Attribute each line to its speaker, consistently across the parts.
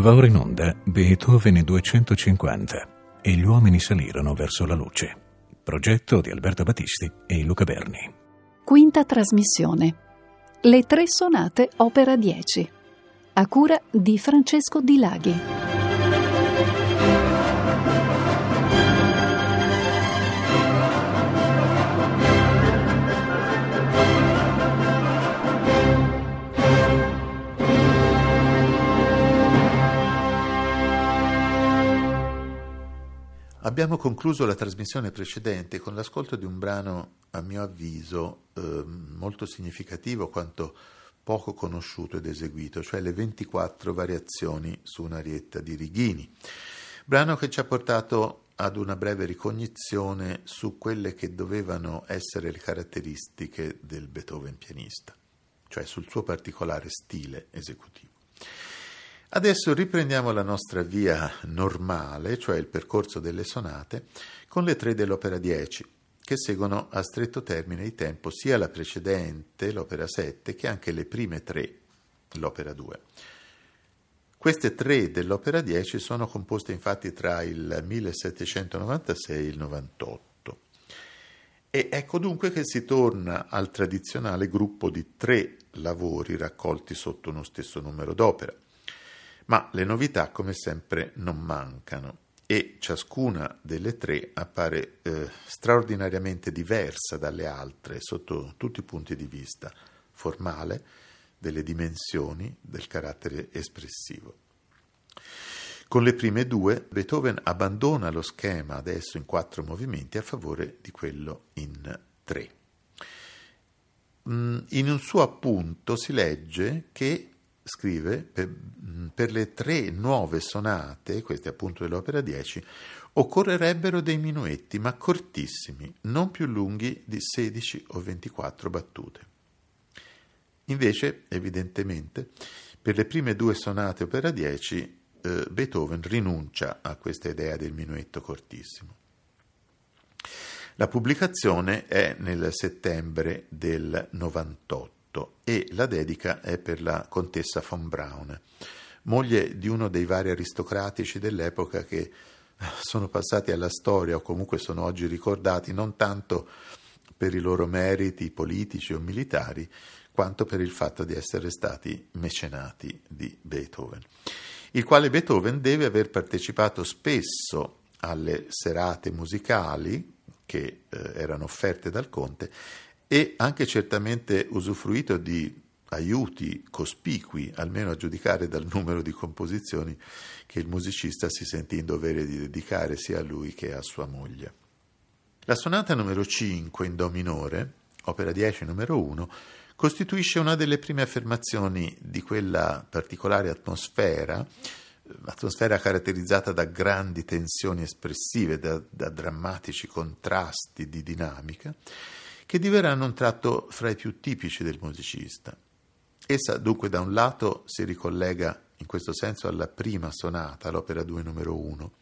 Speaker 1: Va ora in onda Beethoven 250 e gli uomini salirono verso la luce. Progetto di Alberto Battisti e Luca Berni.
Speaker 2: Quinta trasmissione. Le tre sonate opera 10. A cura di Francesco Di Laghi.
Speaker 3: Abbiamo concluso la trasmissione precedente con l'ascolto di un brano, a mio avviso, eh, molto significativo quanto poco conosciuto ed eseguito, cioè le 24 variazioni su un'arietta di Righini. Brano che ci ha portato ad una breve ricognizione su quelle che dovevano essere le caratteristiche del Beethoven pianista, cioè sul suo particolare stile esecutivo. Adesso riprendiamo la nostra via normale, cioè il percorso delle sonate, con le tre dell'opera 10, che seguono a stretto termine di tempo sia la precedente, l'opera 7, che anche le prime tre, l'opera 2. Queste tre dell'opera 10 sono composte infatti tra il 1796 e il 98. E ecco dunque che si torna al tradizionale gruppo di tre lavori raccolti sotto uno stesso numero d'opera. Ma le novità, come sempre, non mancano e ciascuna delle tre appare eh, straordinariamente diversa dalle altre sotto tutti i punti di vista, formale, delle dimensioni, del carattere espressivo. Con le prime due, Beethoven abbandona lo schema adesso in quattro movimenti a favore di quello in tre. Mm, in un suo appunto si legge che scrive, per, per, le tre nuove sonate, queste appunto dell'opera 10, occorrerebbero dei minuetti, ma cortissimi, non più lunghi di 16 o 24 battute. Invece, evidentemente, per le prime due sonate opera 10, eh, Beethoven rinuncia a questa idea del minuetto cortissimo. La pubblicazione è nel settembre del 98 e la dedica è per la contessa von Braun, moglie di uno dei vari aristocratici dell'epoca che sono passati alla storia o comunque sono oggi ricordati non tanto per i loro meriti politici o militari, quanto per il fatto di essere stati mecenati di Beethoven, il quale Beethoven deve aver partecipato spesso alle serate musicali che eh, erano offerte dal conte e anche certamente usufruito di aiuti cospicui, almeno a giudicare dal numero di composizioni che il musicista si sentì in dovere di dedicare sia a lui che a sua moglie. La sonata numero 5 in Do minore, opera 10 numero 1, costituisce una delle prime affermazioni di quella particolare atmosfera, atmosfera caratterizzata da grandi tensioni espressive, da, da drammatici contrasti di dinamica, che diverranno un tratto fra i più tipici del musicista. Essa dunque da un lato si ricollega in questo senso alla prima sonata, l'opera 2 numero 1,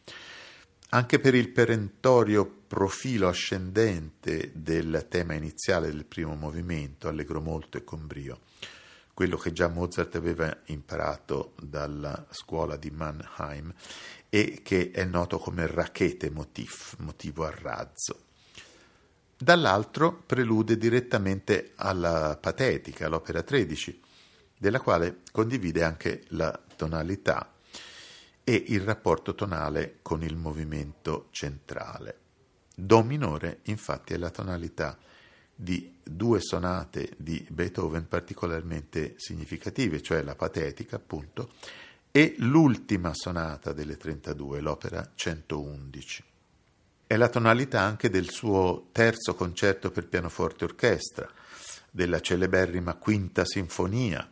Speaker 3: anche per il perentorio profilo ascendente del tema iniziale del primo movimento, allegro molto e con brio, quello che già Mozart aveva imparato dalla scuola di Mannheim e che è noto come rachete motif, motivo a razzo dall'altro prelude direttamente alla patetica, l'opera 13, della quale condivide anche la tonalità e il rapporto tonale con il movimento centrale. Do minore, infatti, è la tonalità di due sonate di Beethoven particolarmente significative, cioè la patetica, appunto, e l'ultima sonata delle 32, l'opera 111. È la tonalità anche del suo terzo concerto per pianoforte orchestra, della celeberrima Quinta Sinfonia,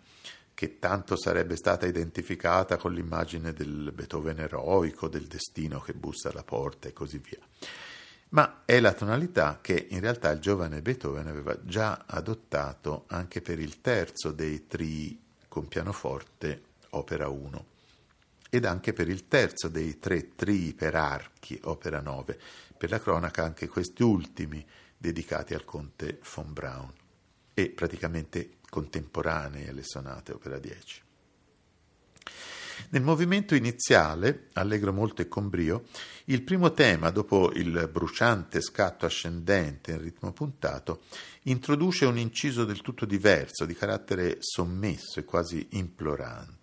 Speaker 3: che tanto sarebbe stata identificata con l'immagine del Beethoven eroico, del destino che bussa alla porta e così via. Ma è la tonalità che in realtà il giovane Beethoven aveva già adottato anche per il terzo dei trii con pianoforte, opera 1, ed anche per il terzo dei tre trii per archi, opera 9, per la cronaca anche questi ultimi dedicati al conte von Braun e praticamente contemporanei alle sonate opera 10. Nel movimento iniziale, allegro molto e con brio, il primo tema, dopo il bruciante scatto ascendente in ritmo puntato, introduce un inciso del tutto diverso, di carattere sommesso e quasi implorante.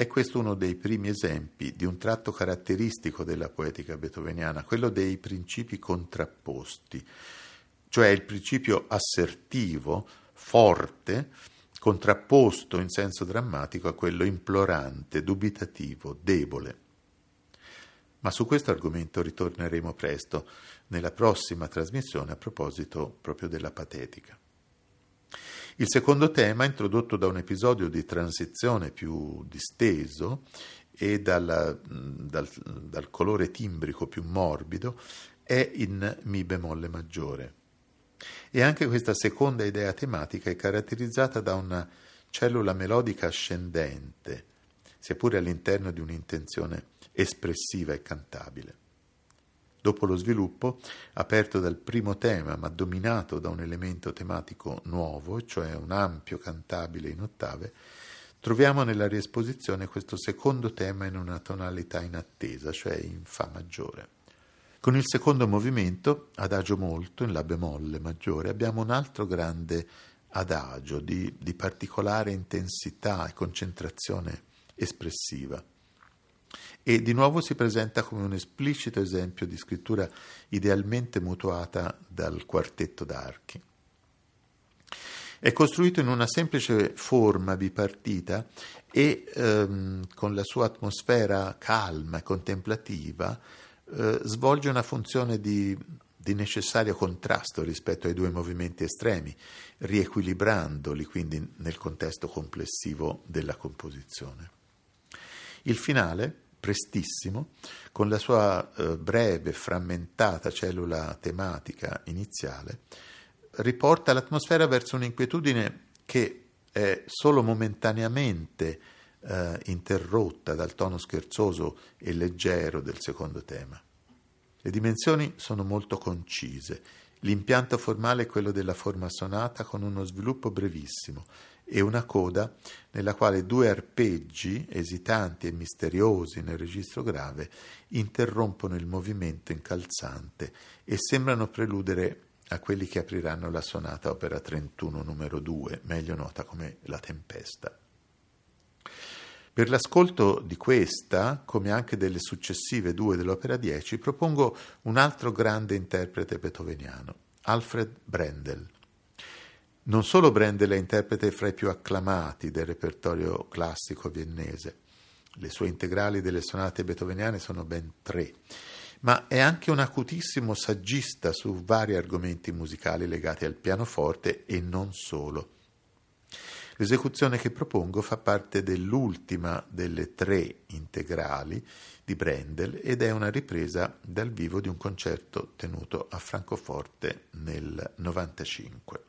Speaker 3: È questo uno dei primi esempi di un tratto caratteristico della poetica beethoveniana, quello dei principi contrapposti, cioè il principio assertivo, forte, contrapposto in senso drammatico a quello implorante, dubitativo, debole. Ma su questo argomento ritorneremo presto nella prossima trasmissione a proposito proprio della patetica. Il secondo tema, introdotto da un episodio di transizione più disteso e dalla, dal, dal colore timbrico più morbido, è in Mi bemolle maggiore. E anche questa seconda idea tematica è caratterizzata da una cellula melodica ascendente, sia all'interno di un'intenzione espressiva e cantabile. Dopo lo sviluppo, aperto dal primo tema ma dominato da un elemento tematico nuovo, cioè un ampio cantabile in ottave, troviamo nella riesposizione questo secondo tema in una tonalità in attesa, cioè in Fa maggiore. Con il secondo movimento, adagio molto, in La bemolle maggiore, abbiamo un altro grande adagio di, di particolare intensità e concentrazione espressiva. E di nuovo si presenta come un esplicito esempio di scrittura idealmente mutuata dal quartetto d'archi. È costruito in una semplice forma bipartita e ehm, con la sua atmosfera calma e contemplativa eh, svolge una funzione di, di necessario contrasto rispetto ai due movimenti estremi, riequilibrandoli quindi nel contesto complessivo della composizione. Il finale, prestissimo, con la sua eh, breve, frammentata cellula tematica iniziale, riporta l'atmosfera verso un'inquietudine che è solo momentaneamente eh, interrotta dal tono scherzoso e leggero del secondo tema. Le dimensioni sono molto concise. L'impianto formale è quello della forma sonata con uno sviluppo brevissimo e una coda nella quale due arpeggi, esitanti e misteriosi nel registro grave, interrompono il movimento incalzante e sembrano preludere a quelli che apriranno la sonata opera 31 numero 2, meglio nota come La Tempesta. Per l'ascolto di questa, come anche delle successive due dell'opera 10, propongo un altro grande interprete beethoveniano, Alfred Brendel. Non solo Brendel è interprete fra i più acclamati del repertorio classico viennese, le sue integrali delle sonate beethoveniane sono ben tre, ma è anche un acutissimo saggista su vari argomenti musicali legati al pianoforte e non solo. L'esecuzione che propongo fa parte dell'ultima delle tre integrali di Brendel ed è una ripresa dal vivo di un concerto tenuto a Francoforte nel 95.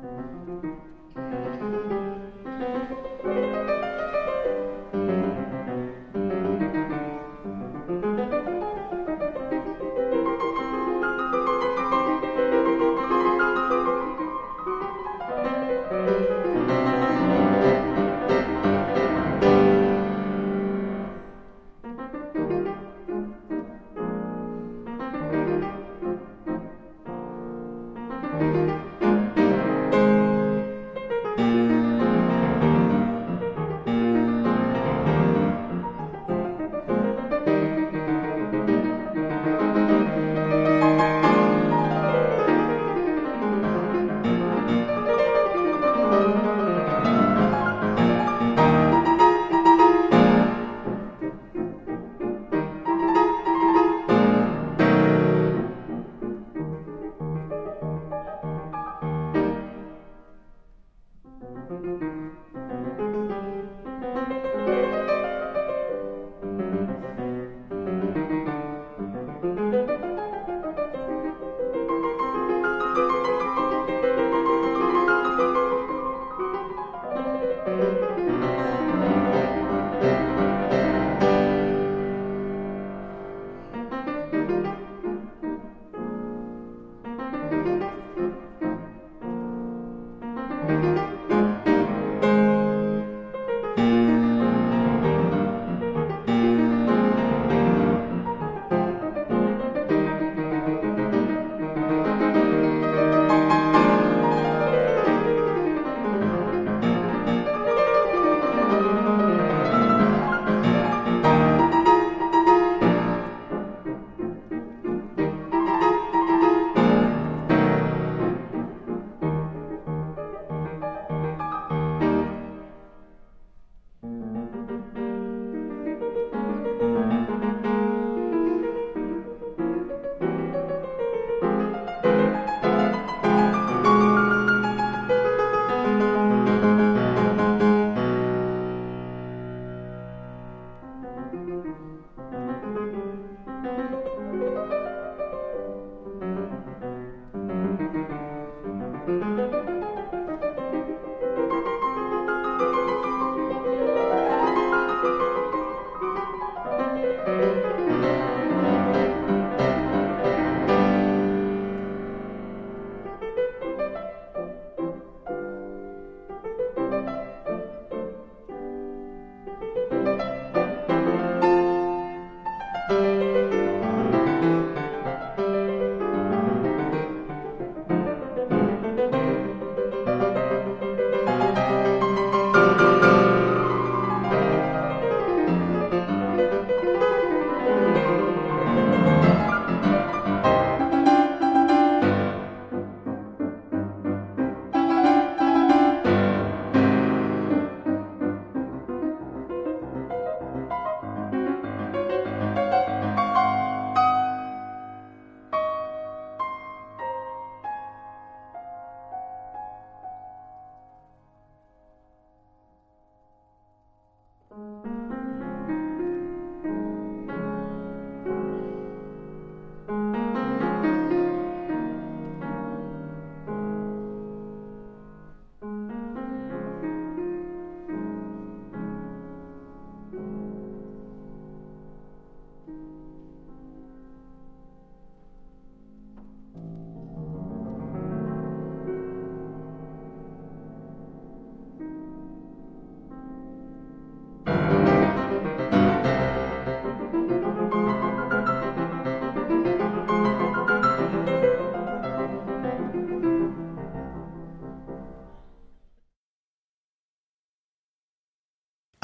Speaker 4: うん。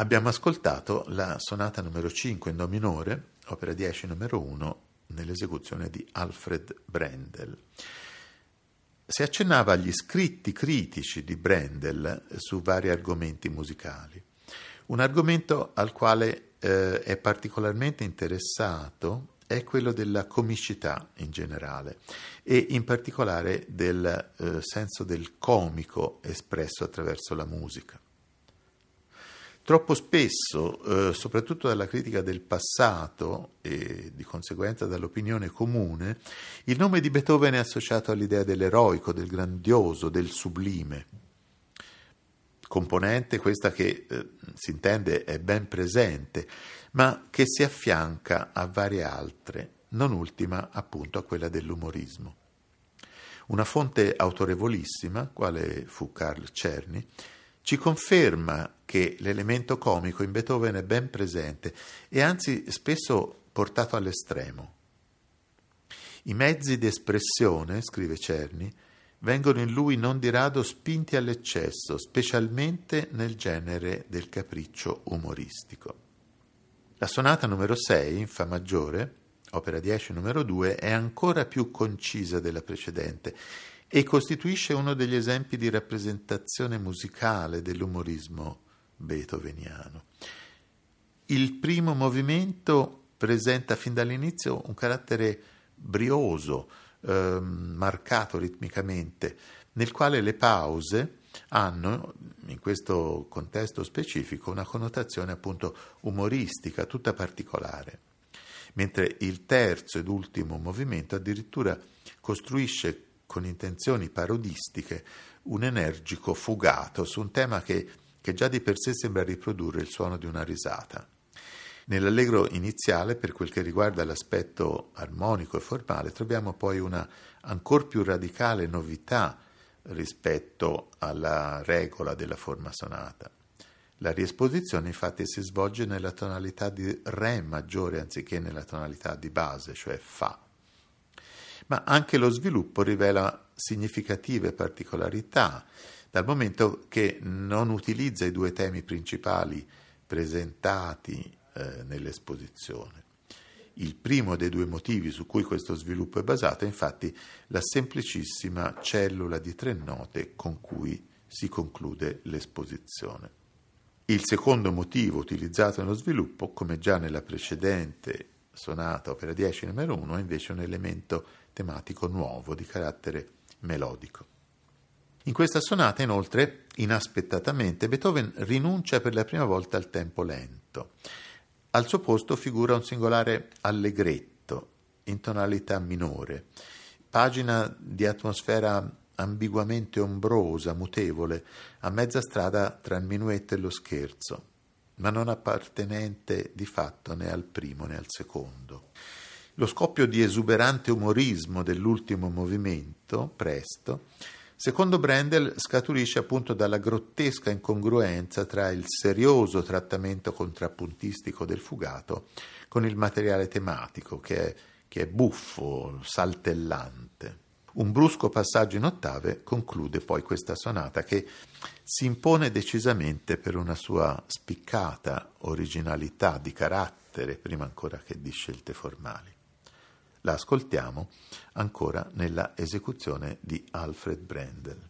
Speaker 3: Abbiamo ascoltato la sonata numero 5 in Do minore, opera 10 numero 1, nell'esecuzione di Alfred Brendel. Si accennava agli scritti critici di Brendel su vari argomenti musicali. Un argomento al quale eh, è particolarmente interessato è quello della comicità in generale e in particolare del eh, senso del comico espresso attraverso la musica. Troppo spesso, eh, soprattutto dalla critica del passato e di conseguenza dall'opinione comune, il nome di Beethoven è associato all'idea dell'eroico, del grandioso, del sublime. Componente questa che eh, si intende è ben presente, ma che si affianca a varie altre, non ultima appunto a quella dell'umorismo. Una fonte autorevolissima, quale fu Carl Czerny, ci conferma che l'elemento comico in Beethoven è ben presente e anzi spesso portato all'estremo. I mezzi di espressione, scrive Cerny, vengono in lui non di rado spinti all'eccesso, specialmente nel genere del capriccio umoristico. La sonata numero 6, in Fa maggiore, opera 10 numero 2, è ancora più concisa della precedente e costituisce uno degli esempi di rappresentazione musicale dell'umorismo beethoveniano. Il primo movimento presenta fin dall'inizio un carattere brioso, eh, marcato ritmicamente, nel quale le pause hanno, in questo contesto specifico, una connotazione appunto umoristica, tutta particolare. Mentre il terzo ed ultimo movimento addirittura costruisce con intenzioni parodistiche, un energico fugato su un tema che, che già di per sé sembra riprodurre il suono di una risata. Nell'allegro iniziale, per quel che riguarda l'aspetto armonico e formale, troviamo poi una ancor più radicale novità rispetto alla regola della forma sonata. La riesposizione infatti si svolge nella tonalità di Re maggiore anziché nella tonalità di base, cioè Fa ma anche lo sviluppo rivela significative particolarità, dal momento che non utilizza i due temi principali presentati eh, nell'esposizione. Il primo dei due motivi su cui questo sviluppo è basato è infatti la semplicissima cellula di tre note con cui si conclude l'esposizione. Il secondo motivo utilizzato nello sviluppo, come già nella precedente sonata opera 10 numero 1, è invece un elemento tematico nuovo di carattere melodico. In questa sonata, inoltre, inaspettatamente, Beethoven rinuncia per la prima volta al tempo lento. Al suo posto figura un singolare allegretto in tonalità minore, pagina di atmosfera ambiguamente ombrosa, mutevole, a mezza strada tra il minuetto e lo scherzo, ma non appartenente di fatto né al primo né al secondo. Lo scoppio di esuberante umorismo dell'ultimo movimento, presto, secondo Brendel scaturisce appunto dalla grottesca incongruenza tra il serioso trattamento contrappuntistico del fugato con il materiale tematico che è, che è buffo, saltellante. Un brusco passaggio in ottave conclude poi questa sonata che si impone decisamente per una sua spiccata originalità di carattere, prima ancora che di scelte formali. La ascoltiamo ancora nella esecuzione di Alfred Brendel.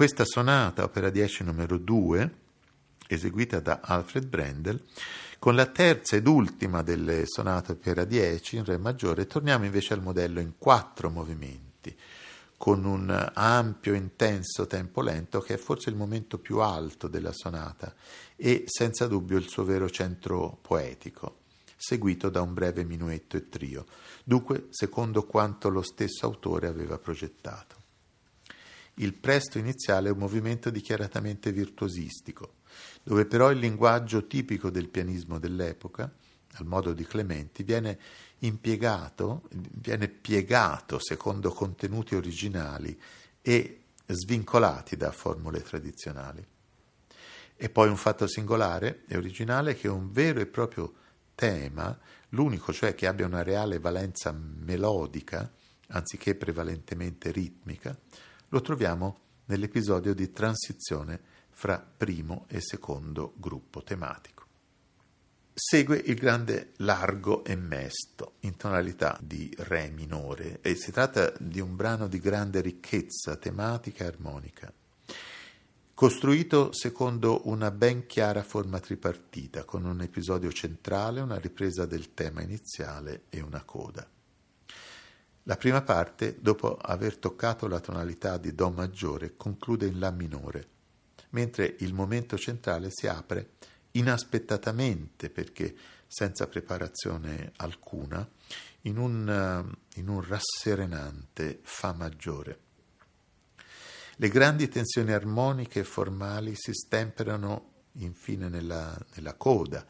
Speaker 3: Questa sonata, opera 10 numero 2, eseguita da Alfred Brendel, con la terza ed ultima delle sonate opera 10 in Re maggiore, torniamo invece al modello in quattro movimenti, con un ampio, intenso tempo lento che è forse il momento più alto della sonata e senza dubbio il suo vero centro poetico, seguito da un breve minuetto e trio, dunque secondo quanto lo stesso autore aveva progettato. Il presto iniziale è un movimento dichiaratamente virtuosistico, dove però il linguaggio tipico del pianismo dell'epoca, al modo di Clementi, viene impiegato, viene piegato secondo contenuti originali e svincolati da formule tradizionali. E poi un fatto singolare e originale che un vero e proprio tema, l'unico cioè che abbia una reale valenza melodica, anziché prevalentemente ritmica, lo troviamo nell'episodio di transizione fra primo e secondo gruppo tematico. Segue il grande largo e mesto in tonalità di Re minore e si tratta di un brano di grande ricchezza tematica e armonica, costruito secondo una ben chiara forma tripartita, con un episodio centrale, una ripresa del tema iniziale e una coda. La prima parte, dopo aver toccato la tonalità di Do maggiore, conclude in La minore, mentre il momento centrale si apre inaspettatamente, perché senza preparazione alcuna, in un, eh, in un rasserenante Fa maggiore. Le grandi tensioni armoniche e formali si stemperano infine nella, nella coda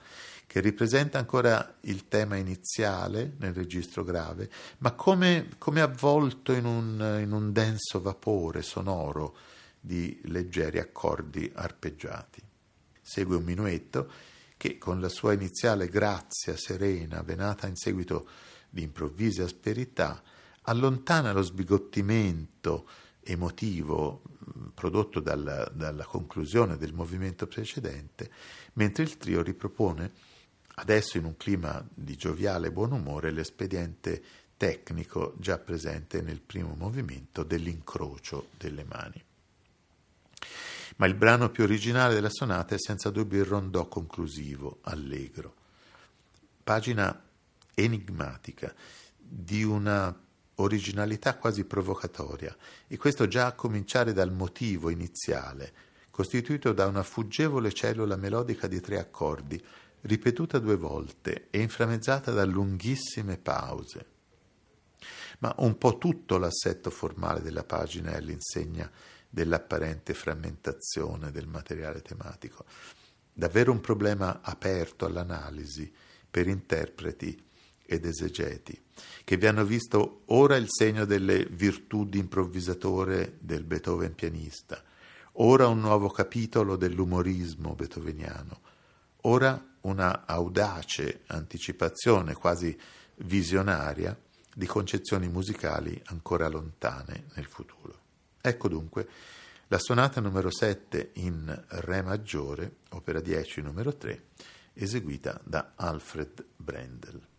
Speaker 3: che ripresenta ancora il tema iniziale nel registro grave, ma come, come avvolto in un, in un denso vapore sonoro di leggeri accordi arpeggiati. Segue un minuetto che con la sua iniziale grazia serena, venata in seguito di improvvise asperità, allontana lo sbigottimento emotivo prodotto dalla, dalla conclusione del movimento precedente, mentre il trio ripropone Adesso in un clima di gioviale buon umore l'espediente tecnico già presente nel primo movimento dell'incrocio delle mani. Ma il brano più originale della sonata è senza dubbio il rondò conclusivo, allegro. Pagina enigmatica di una originalità quasi provocatoria e questo già a cominciare dal motivo iniziale costituito da una fuggevole cellula melodica di tre accordi, ripetuta due volte e inframmezzata da lunghissime pause. Ma un po' tutto l'assetto formale della pagina è all'insegna dell'apparente frammentazione del materiale tematico. Davvero un problema aperto all'analisi per interpreti ed esegeti, che vi hanno visto ora il segno delle virtù di improvvisatore del Beethoven pianista, ora un nuovo capitolo dell'umorismo beethoveniano, ora una audace anticipazione quasi visionaria di concezioni musicali ancora lontane nel futuro. Ecco dunque la sonata numero 7 in Re maggiore, opera 10 numero 3, eseguita da Alfred Brendel.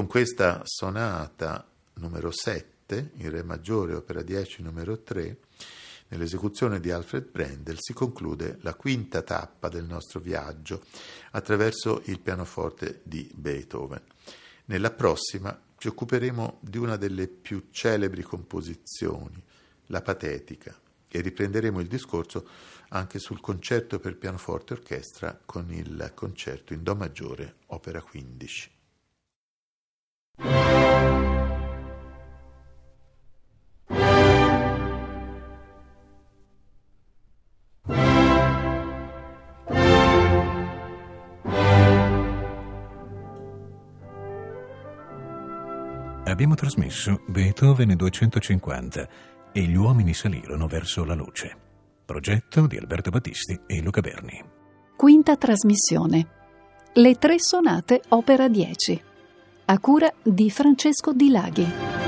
Speaker 3: Con questa sonata numero 7, in Re maggiore, opera 10, numero 3, nell'esecuzione di Alfred Brendel si conclude la quinta tappa del nostro viaggio attraverso il pianoforte di Beethoven. Nella prossima ci occuperemo di una delle più celebri composizioni, la patetica, e riprenderemo il discorso anche sul concerto per pianoforte e orchestra con il concerto in Do maggiore, opera 15.
Speaker 1: Abbiamo trasmesso Beethoven 250 e gli uomini salirono verso la luce. Progetto di Alberto Battisti e Luca Berni.
Speaker 2: Quinta trasmissione. Le tre sonate opera 10 a cura di Francesco Di Laghi.